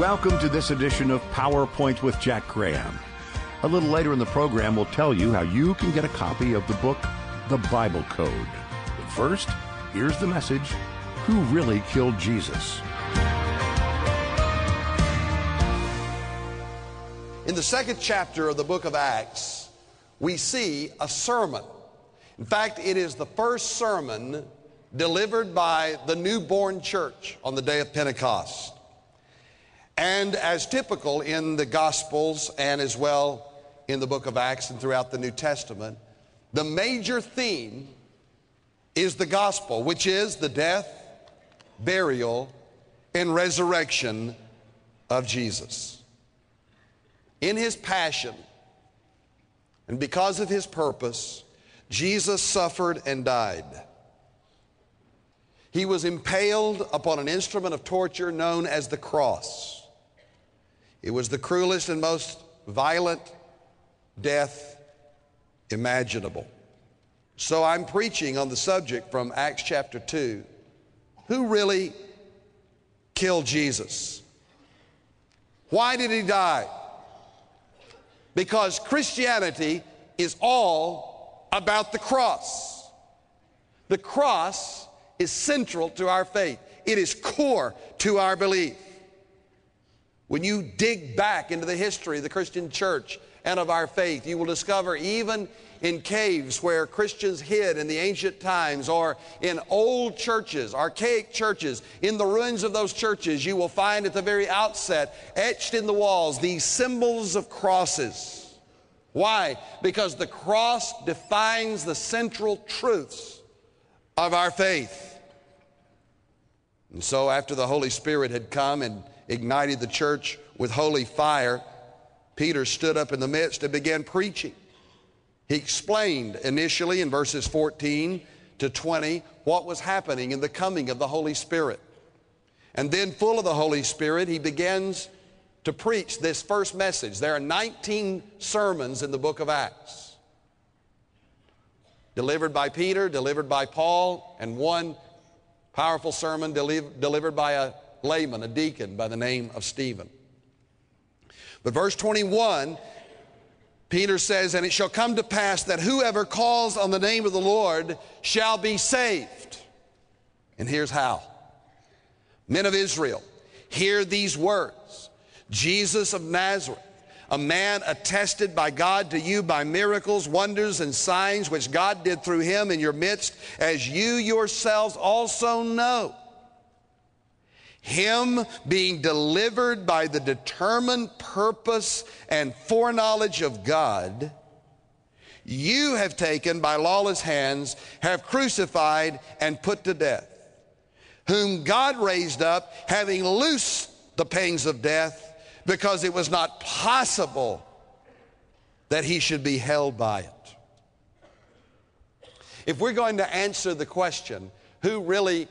Welcome to this edition of PowerPoint with Jack Graham. A little later in the program, we'll tell you how you can get a copy of the book, The Bible Code. But first, here's the message Who Really Killed Jesus? In the second chapter of the book of Acts, we see a sermon. In fact, it is the first sermon delivered by the newborn church on the day of Pentecost. And as typical in the Gospels and as well in the book of Acts and throughout the New Testament, the major theme is the gospel, which is the death, burial, and resurrection of Jesus. In his passion, and because of his purpose, Jesus suffered and died. He was impaled upon an instrument of torture known as the cross. It was the cruelest and most violent death imaginable. So I'm preaching on the subject from Acts chapter 2. Who really killed Jesus? Why did he die? Because Christianity is all about the cross. The cross is central to our faith, it is core to our belief. When you dig back into the history of the Christian church and of our faith, you will discover even in caves where Christians hid in the ancient times or in old churches, archaic churches, in the ruins of those churches, you will find at the very outset, etched in the walls, these symbols of crosses. Why? Because the cross defines the central truths of our faith. And so, after the Holy Spirit had come and ignited the church with holy fire, Peter stood up in the midst and began preaching. He explained initially in verses 14 to 20 what was happening in the coming of the Holy Spirit. And then, full of the Holy Spirit, he begins to preach this first message. There are 19 sermons in the book of Acts, delivered by Peter, delivered by Paul, and one powerful sermon delivered by a layman, a deacon by the name of Stephen. But verse 21, Peter says, And it shall come to pass that whoever calls on the name of the Lord shall be saved. And here's how Men of Israel, hear these words Jesus of Nazareth, a man attested by God to you by miracles, wonders, and signs which God did through him in your midst, as you yourselves also know him being delivered by the determined purpose and foreknowledge of God, you have taken by lawless hands, have crucified and put to death, whom God raised up, having loosed the pangs of death, because it was not possible that he should be held by it. If we're going to answer the question, who really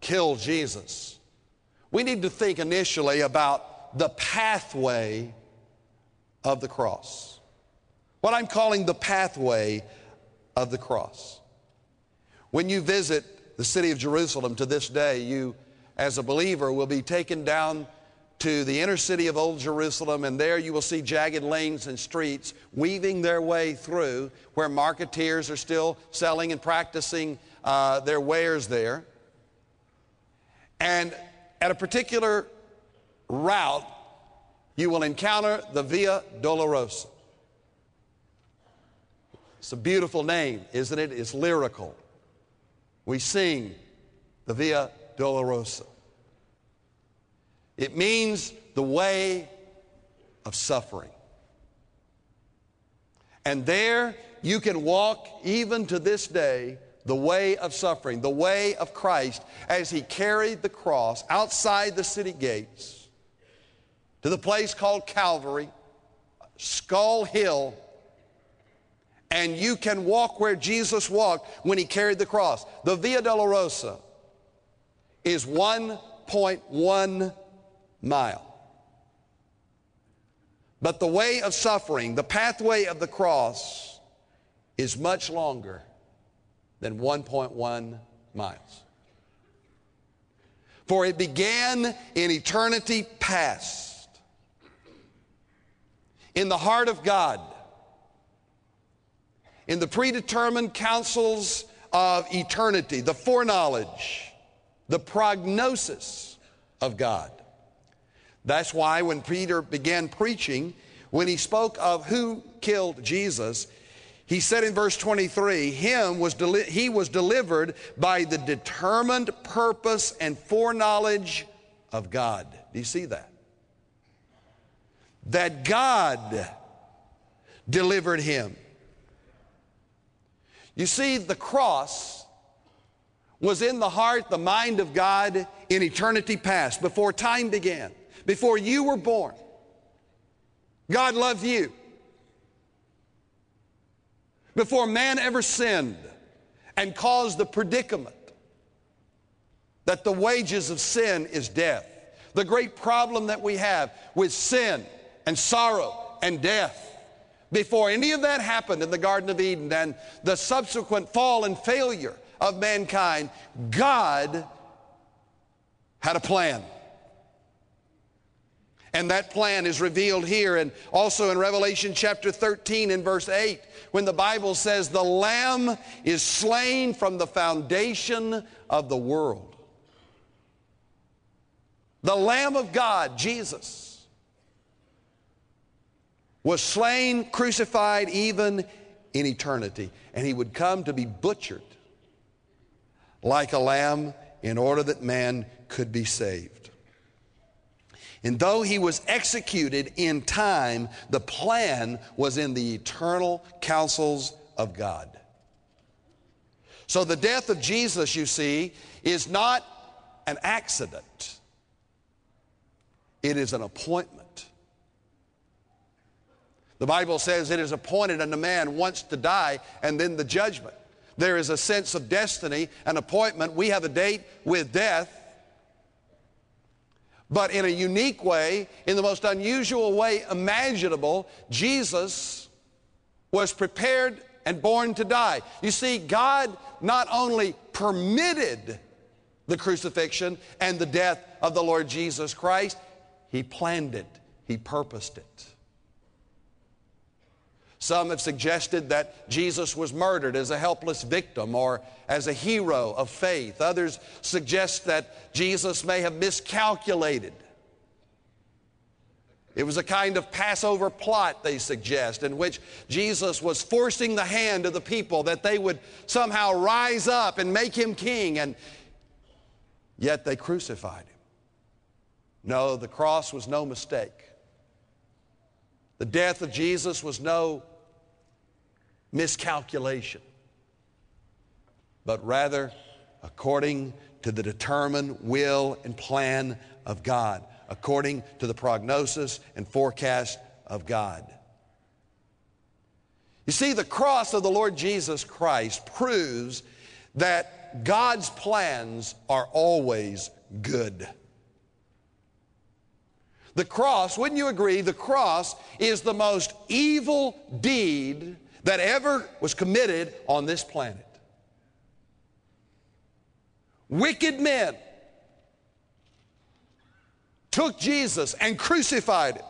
killed Jesus? We need to think initially about the pathway of the cross. What I'm calling the pathway of the cross. When you visit the city of Jerusalem to this day, you, as a believer, will be taken down to the inner city of Old Jerusalem, and there you will see jagged lanes and streets weaving their way through where marketeers are still selling and practicing uh, their wares there. And at a particular route, you will encounter the Via Dolorosa. It's a beautiful name, isn't it? It's lyrical. We sing the Via Dolorosa. It means the way of suffering. And there you can walk even to this day the way of suffering, the way of Christ as he carried the cross outside the city gates to the place called Calvary, Skull Hill, and you can walk where Jesus walked when he carried the cross. The Via Dolorosa is 1.1 mile. But the way of suffering, the pathway of the cross, is much longer than 1.1 miles. For it began in eternity past. In the heart of God, in the predetermined counsels of eternity, the foreknowledge, the prognosis of God. That's why when Peter began preaching, when he spoke of who killed Jesus, he said in verse 23, him was deli- he was delivered by the determined purpose and foreknowledge of God. Do you see that? That God delivered him. You see, the cross was in the heart, the mind of God in eternity past, before time began, before you were born. God loved you. Before man ever sinned and caused the predicament that the wages of sin is death. The great problem that we have with sin and sorrow and death. Before any of that happened in the Garden of Eden and the subsequent fall and failure of mankind, God had a plan. And that plan is revealed here and also in Revelation chapter 13 and verse 8 when the Bible says, The Lamb is slain from the foundation of the world. The Lamb of God, Jesus, was slain, crucified even in eternity. And he would come to be butchered like a lamb in order that man could be saved. And though he was executed in time, the plan was in the eternal counsels of God. So the death of Jesus, you see, is not an accident, it is an appointment. The Bible says it is appointed unto man once to die and then the judgment. There is a sense of destiny, an appointment. We have a date with death but in a unique way, in the most unusual way imaginable, Jesus was prepared and born to die. You see, God not only permitted the crucifixion and the death of the Lord Jesus Christ, He planned it, He purposed it. Some have suggested that Jesus was murdered as a helpless victim or as a hero of faith. Others suggest that Jesus may have miscalculated. It was a kind of Passover plot, they suggest, in which Jesus was forcing the hand of the people that they would somehow rise up and make him king, and yet they crucified him. No, the cross was no mistake. The death of Jesus was no miscalculation, but rather according to the determined will and plan of God, according to the prognosis and forecast of God. You see, the cross of the Lord Jesus Christ proves that God's plans are always good. The cross, wouldn't you agree? The cross is the most evil deed that ever was committed on this planet. Wicked men took Jesus and crucified him.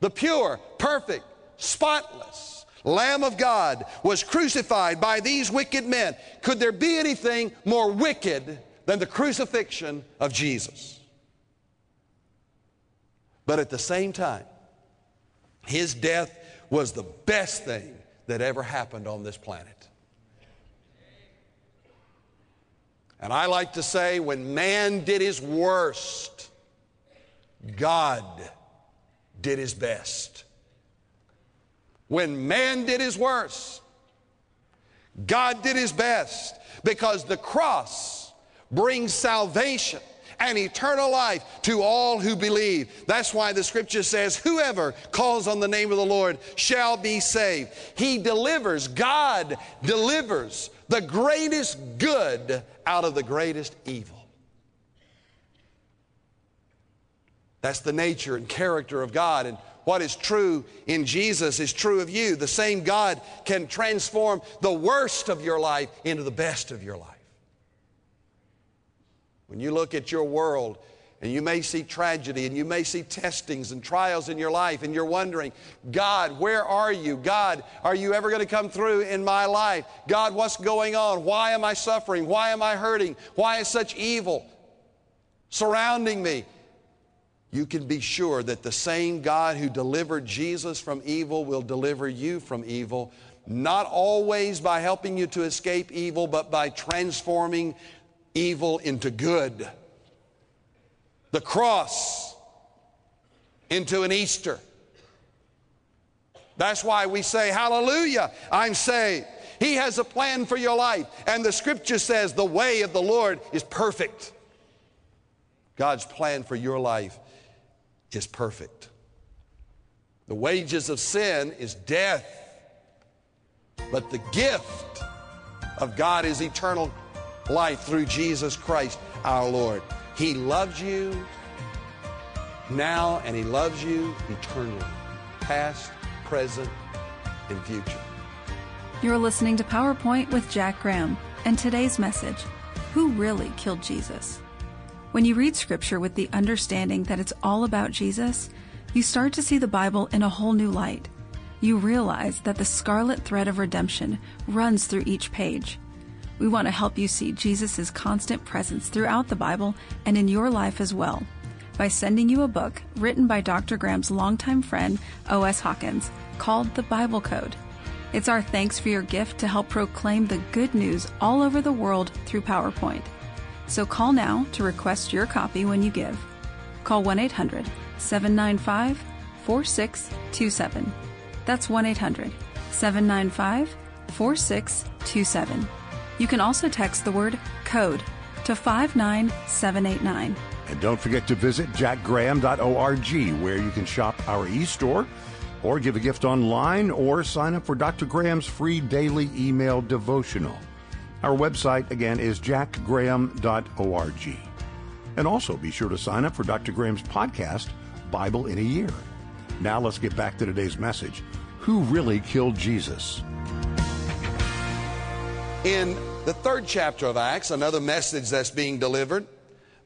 The pure, perfect, spotless Lamb of God was crucified by these wicked men. Could there be anything more wicked than the crucifixion of Jesus? But at the same time, his death was the best thing that ever happened on this planet. And I like to say, when man did his worst, God did his best. When man did his worst, God did his best because the cross brings salvation and eternal life to all who believe. That's why the scripture says, Whoever calls on the name of the Lord shall be saved. He delivers, God delivers the greatest good out of the greatest evil. That's the nature and character of God. And what is true in Jesus is true of you. The same God can transform the worst of your life into the best of your life. When you look at your world, and you may see tragedy and you may see testings and trials in your life, and you're wondering, God, where are you? God, are you ever going to come through in my life? God, what's going on? Why am I suffering? Why am I hurting? Why is such evil surrounding me? You can be sure that the same God who delivered Jesus from evil will deliver you from evil, not always by helping you to escape evil, but by transforming evil into good the cross into an Easter. That's why we say, Hallelujah, I'm saved. He has a plan for your life. And the scripture says the way of the Lord is perfect. God's plan for your life is perfect. The wages of sin is death, but the gift of God is eternal life through Jesus Christ our Lord. He loves you now and He loves you eternally, past, present, and future. You're listening to PowerPoint with Jack Graham, and today's message Who really killed Jesus? When you read Scripture with the understanding that it's all about Jesus, you start to see the Bible in a whole new light. You realize that the scarlet thread of redemption runs through each page we want to help you see Jesus' constant presence throughout the Bible and in your life as well by sending you a book written by Dr. Graham's longtime friend, O.S. Hawkins, called The Bible Code. It's our thanks for your gift to help proclaim the good news all over the world through PowerPoint. So call now to request your copy when you give. Call 1 800 795 4627. That's 1 800 795 4627. You can also text the word CODE to 59789. And don't forget to visit jackgraham.org where you can shop our e-store or give a gift online or sign up for Dr. Graham's free daily email devotional. Our website again is jackgraham.org. And also be sure to sign up for Dr. Graham's podcast, Bible in a Year. Now let's get back to today's message. Who really killed Jesus? In the third chapter of Acts, another message that's being delivered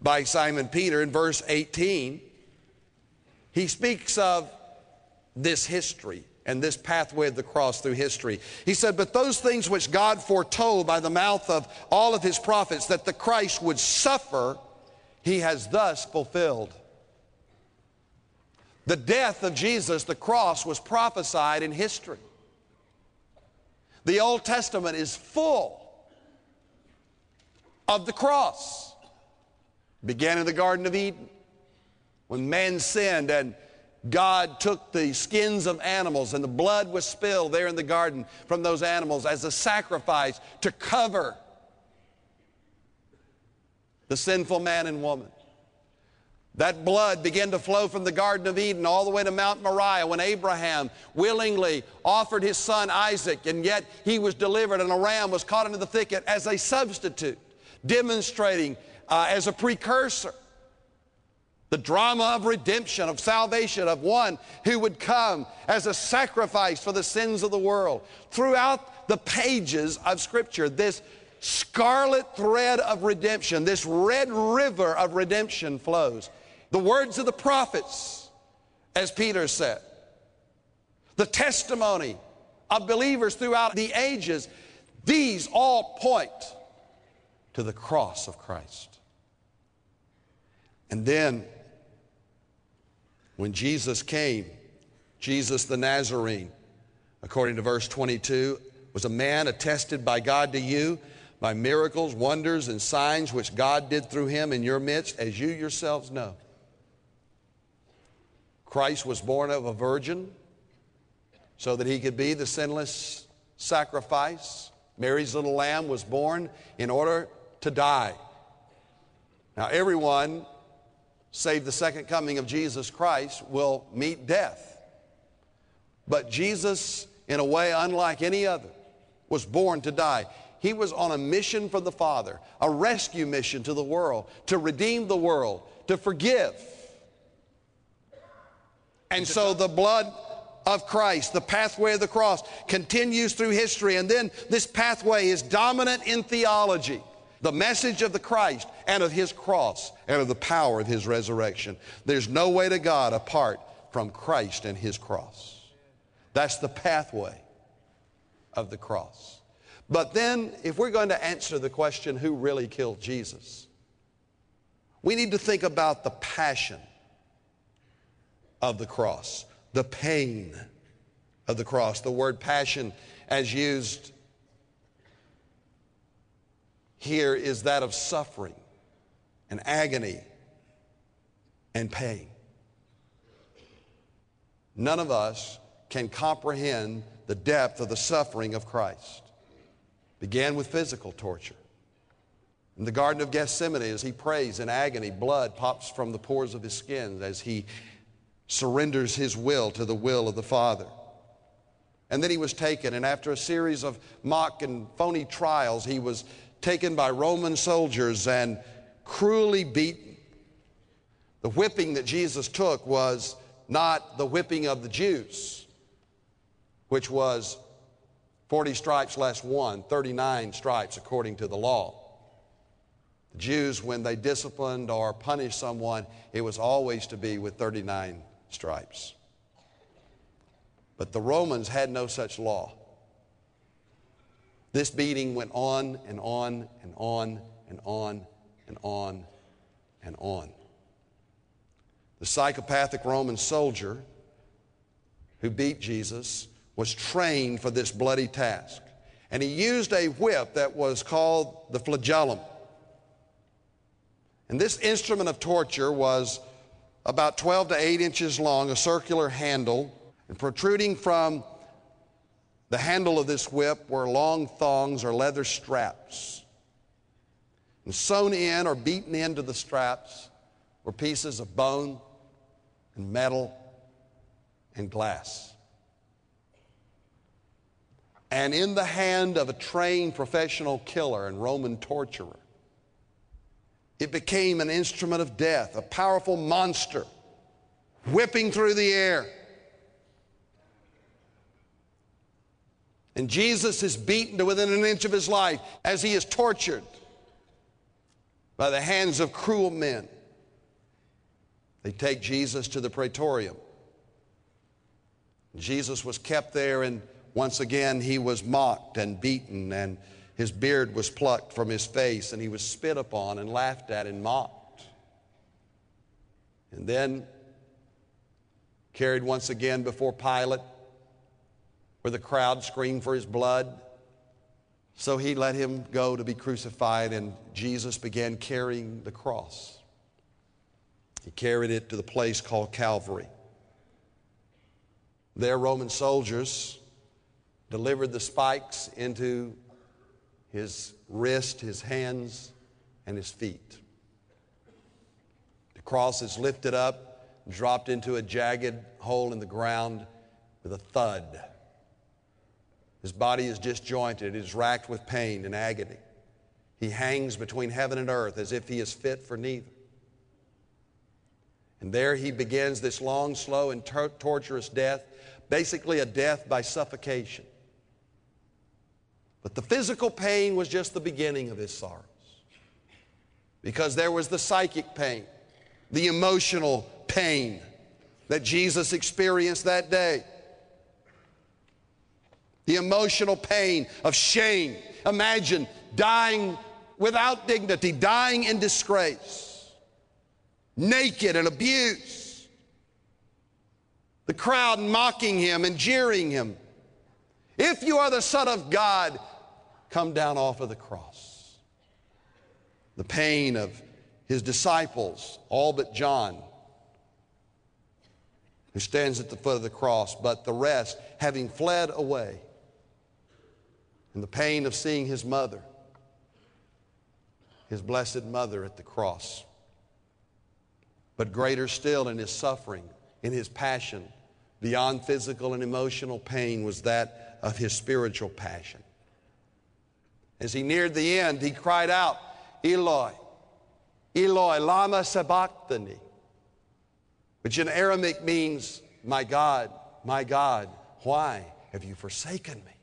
by Simon Peter in verse 18, he speaks of this history and this pathway of the cross through history. He said, But those things which God foretold by the mouth of all of his prophets that the Christ would suffer, he has thus fulfilled. The death of Jesus, the cross, was prophesied in history. The Old Testament is full of the cross. Began in the Garden of Eden when man sinned and God took the skins of animals and the blood was spilled there in the garden from those animals as a sacrifice to cover the sinful man and woman. That blood began to flow from the Garden of Eden all the way to Mount Moriah when Abraham willingly offered his son Isaac, and yet he was delivered, and a ram was caught into the thicket as a substitute, demonstrating uh, as a precursor the drama of redemption, of salvation, of one who would come as a sacrifice for the sins of the world. Throughout the pages of Scripture, this scarlet thread of redemption, this red river of redemption flows. The words of the prophets, as Peter said, the testimony of believers throughout the ages, these all point to the cross of Christ. And then, when Jesus came, Jesus the Nazarene, according to verse 22, was a man attested by God to you by miracles, wonders, and signs which God did through him in your midst, as you yourselves know. Christ was born of a virgin so that he could be the sinless sacrifice. Mary's little lamb was born in order to die. Now, everyone, save the second coming of Jesus Christ, will meet death. But Jesus, in a way unlike any other, was born to die. He was on a mission for the Father, a rescue mission to the world, to redeem the world, to forgive. And so the blood of Christ, the pathway of the cross, continues through history. And then this pathway is dominant in theology. The message of the Christ and of his cross and of the power of his resurrection. There's no way to God apart from Christ and his cross. That's the pathway of the cross. But then, if we're going to answer the question, who really killed Jesus? We need to think about the passion of the cross, the pain of the cross. The word passion, as used here, is that of suffering and agony and pain. None of us can comprehend the depth of the suffering of Christ. Began with physical torture. In the Garden of Gethsemane, as he prays in agony, blood pops from the pores of his skin as he surrenders his will to the will of the Father. And then he was taken, and after a series of mock and phony trials, he was taken by Roman soldiers and cruelly beaten. The whipping that Jesus took was not the whipping of the Jews, which was 40 stripes less one, 39 stripes according to the law. The Jews, when they disciplined or punished someone, it was always to be with 39 stripes. But the Romans had no such law. This beating went on and on and on and on and on and on. The psychopathic Roman soldier who beat Jesus was trained for this bloody task. And he used a whip that was called the flagellum. And this instrument of torture was about 12 to 8 inches long, a circular handle, and protruding from the handle of this whip were long thongs or leather straps. And sewn in or beaten into the straps were pieces of bone and metal and glass. And in the hand of a trained professional killer and Roman torturer, it became an instrument of death, a powerful monster whipping through the air. And Jesus is beaten to within an inch of his life as he is tortured by the hands of cruel men. They take Jesus to the praetorium. Jesus was kept there, and once again he was mocked and beaten and his beard was plucked from his face, and he was spit upon and laughed at and mocked. And then carried once again before Pilate, where the crowd screamed for his blood. So he let him go to be crucified, and Jesus began carrying the cross. He carried it to the place called Calvary. There, Roman soldiers delivered the spikes into his wrist, his hands, and his feet. The cross is lifted up, dropped into a jagged hole in the ground with a thud. His body is disjointed, it is racked with pain and agony. He hangs between heaven and earth as if he is fit for neither. And there he begins this long, slow, and tor- torturous death, basically a death by suffocation. But the physical pain was just the beginning of his sorrows. Because there was the psychic pain, the emotional pain that Jesus experienced that day. The emotional pain of shame. Imagine dying without dignity, dying in disgrace, naked and abused. The crowd mocking him and jeering him. If you are the Son of God, come down off of the cross. The pain of his disciples, all but John, who stands at the foot of the cross, but the rest having fled away. And the pain of seeing his mother, his blessed mother at the cross. But greater still in his suffering, in his passion, beyond physical and emotional pain, was that of his spiritual passion. As he neared the end, he cried out, Eloi, Eloi, lama sabachthani, which in Aramaic means, My God, my God, why have you forsaken me?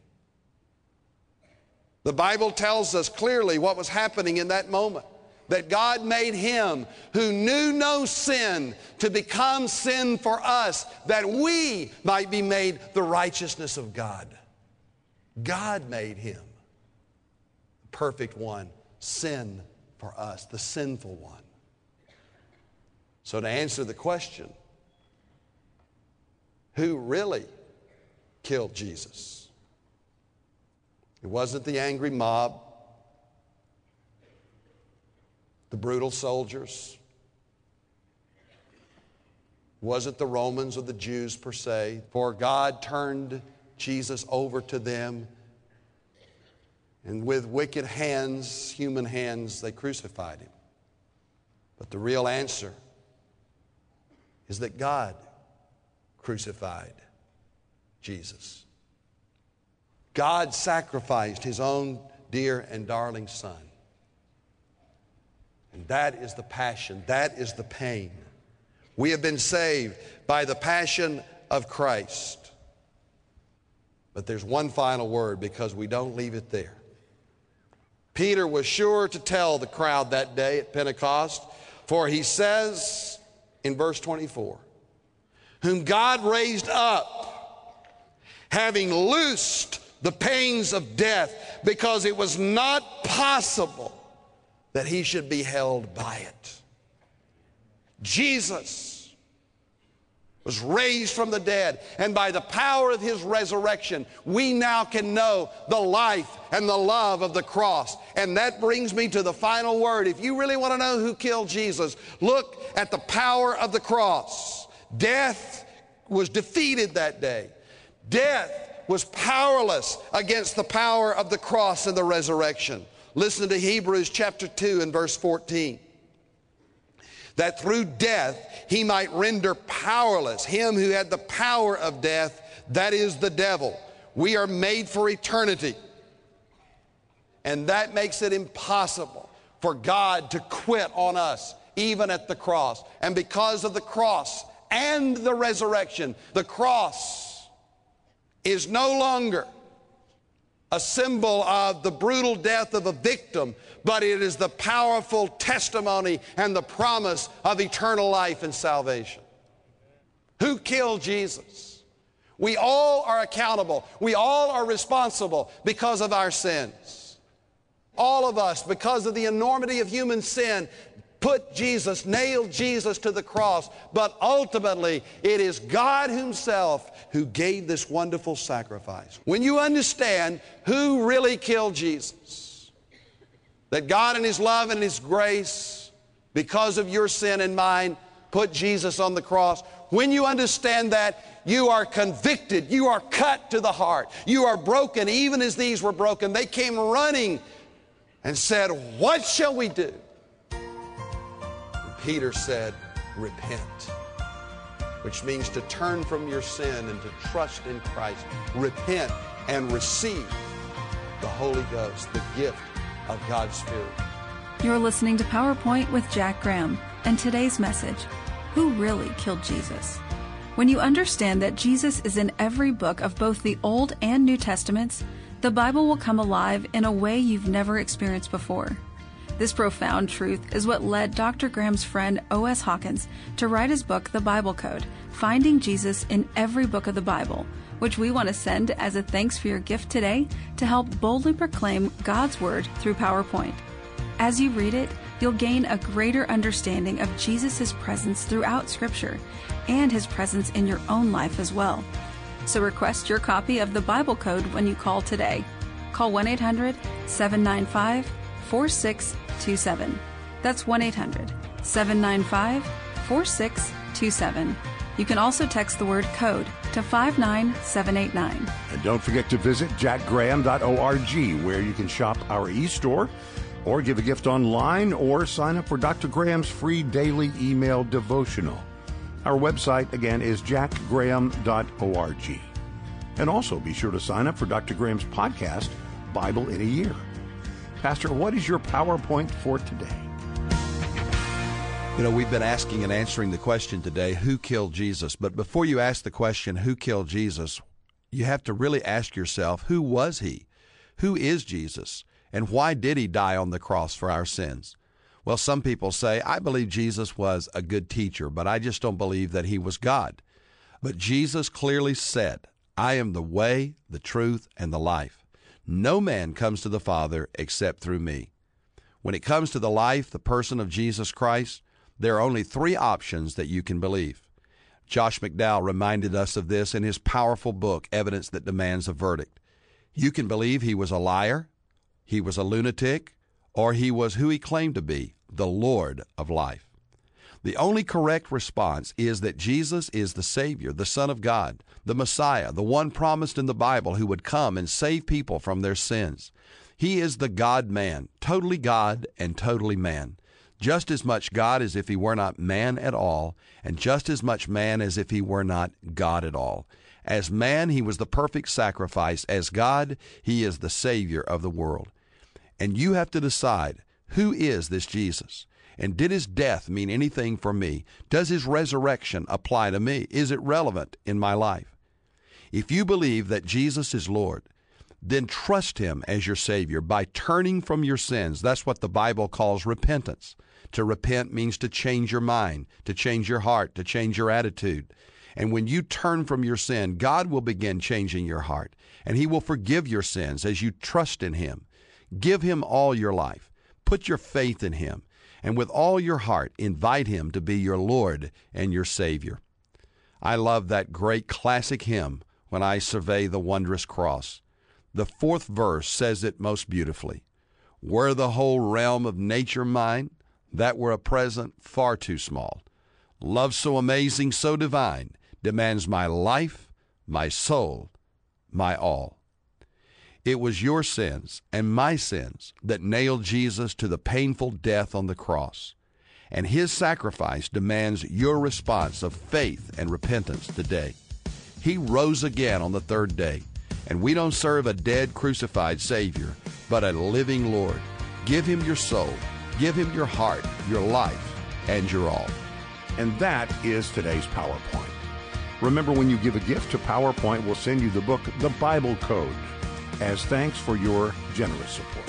The Bible tells us clearly what was happening in that moment that God made him who knew no sin to become sin for us, that we might be made the righteousness of God. God made him, the perfect one, sin for us, the sinful one. So, to answer the question, who really killed Jesus? It wasn't the angry mob the brutal soldiers. Wasn't the Romans or the Jews per se, for God turned Jesus over to them, and with wicked hands, human hands, they crucified him. But the real answer is that God crucified Jesus. God sacrificed his own dear and darling son. And that is the passion, that is the pain. We have been saved by the passion of Christ. But there's one final word because we don't leave it there. Peter was sure to tell the crowd that day at Pentecost, for he says in verse 24, Whom God raised up, having loosed the pains of death, because it was not possible that he should be held by it. Jesus was raised from the dead, and by the power of his resurrection, we now can know the life and the love of the cross. And that brings me to the final word. If you really want to know who killed Jesus, look at the power of the cross. Death was defeated that day. Death was powerless against the power of the cross and the resurrection. Listen to Hebrews chapter 2 and verse 14. That through death he might render powerless him who had the power of death, that is the devil. We are made for eternity. And that makes it impossible for God to quit on us, even at the cross. And because of the cross and the resurrection, the cross is no longer a symbol of the brutal death of a victim, but it is the powerful testimony and the promise of eternal life and salvation. Who killed Jesus? We all are accountable. We all are responsible because of our sins. All of us, because of the enormity of human sin, put Jesus, nailed Jesus to the cross, but ultimately it is God Himself who gave this wonderful sacrifice. When you understand who really killed Jesus, that God in His love and His grace, because of your sin and mine, put Jesus on the cross, when you understand that, you are convicted, you are cut to the heart, you are broken, even as these were broken. They came running and said, What shall we do? Peter said, Repent, which means to turn from your sin and to trust in Christ. Repent and receive the Holy Ghost, the gift of God's Spirit. You're listening to PowerPoint with Jack Graham, and today's message Who really killed Jesus? When you understand that Jesus is in every book of both the Old and New Testaments, the Bible will come alive in a way you've never experienced before. This profound truth is what led Dr. Graham's friend O.S. Hawkins to write his book, The Bible Code Finding Jesus in Every Book of the Bible, which we want to send as a thanks for your gift today to help boldly proclaim God's Word through PowerPoint. As you read it, you'll gain a greater understanding of Jesus' presence throughout Scripture and his presence in your own life as well. So request your copy of the Bible Code when you call today. Call 1 800 795 4627. That's 1 800 795 4627. You can also text the word code to 59789. And don't forget to visit jackgraham.org where you can shop our e store or give a gift online or sign up for Dr. Graham's free daily email devotional. Our website again is jackgraham.org. And also be sure to sign up for Dr. Graham's podcast, Bible in a Year. Pastor, what is your PowerPoint for today? You know, we've been asking and answering the question today who killed Jesus? But before you ask the question, who killed Jesus, you have to really ask yourself, who was he? Who is Jesus? And why did he die on the cross for our sins? Well, some people say, I believe Jesus was a good teacher, but I just don't believe that he was God. But Jesus clearly said, I am the way, the truth, and the life. No man comes to the Father except through me. When it comes to the life, the person of Jesus Christ, there are only three options that you can believe. Josh McDowell reminded us of this in his powerful book, Evidence That Demands a Verdict. You can believe he was a liar, he was a lunatic, or he was who he claimed to be, the Lord of life. The only correct response is that Jesus is the Savior, the Son of God, the Messiah, the one promised in the Bible who would come and save people from their sins. He is the God man, totally God and totally man. Just as much God as if he were not man at all, and just as much man as if he were not God at all. As man, he was the perfect sacrifice. As God, he is the Savior of the world. And you have to decide who is this Jesus? And did his death mean anything for me? Does his resurrection apply to me? Is it relevant in my life? If you believe that Jesus is Lord, then trust him as your Savior by turning from your sins. That's what the Bible calls repentance. To repent means to change your mind, to change your heart, to change your attitude. And when you turn from your sin, God will begin changing your heart, and He will forgive your sins as you trust in Him. Give Him all your life. Put your faith in Him, and with all your heart, invite Him to be your Lord and your Savior. I love that great classic hymn, When I Survey the Wondrous Cross. The fourth verse says it most beautifully Were the whole realm of nature mine, that were a present far too small. Love so amazing, so divine, demands my life, my soul, my all. It was your sins and my sins that nailed Jesus to the painful death on the cross. And his sacrifice demands your response of faith and repentance today. He rose again on the third day, and we don't serve a dead, crucified Savior, but a living Lord. Give him your soul, give him your heart, your life, and your all. And that is today's PowerPoint. Remember, when you give a gift to PowerPoint, we'll send you the book, The Bible Code, as thanks for your generous support.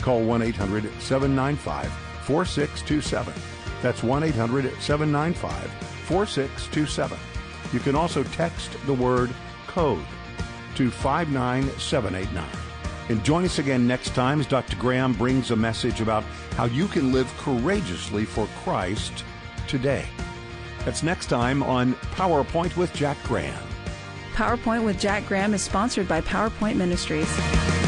Call 1 800 795 4627. That's 1 800 795 4627. You can also text the word code to 59789. And join us again next time as Dr. Graham brings a message about how you can live courageously for Christ today. That's next time on PowerPoint with Jack Graham. PowerPoint with Jack Graham is sponsored by PowerPoint Ministries.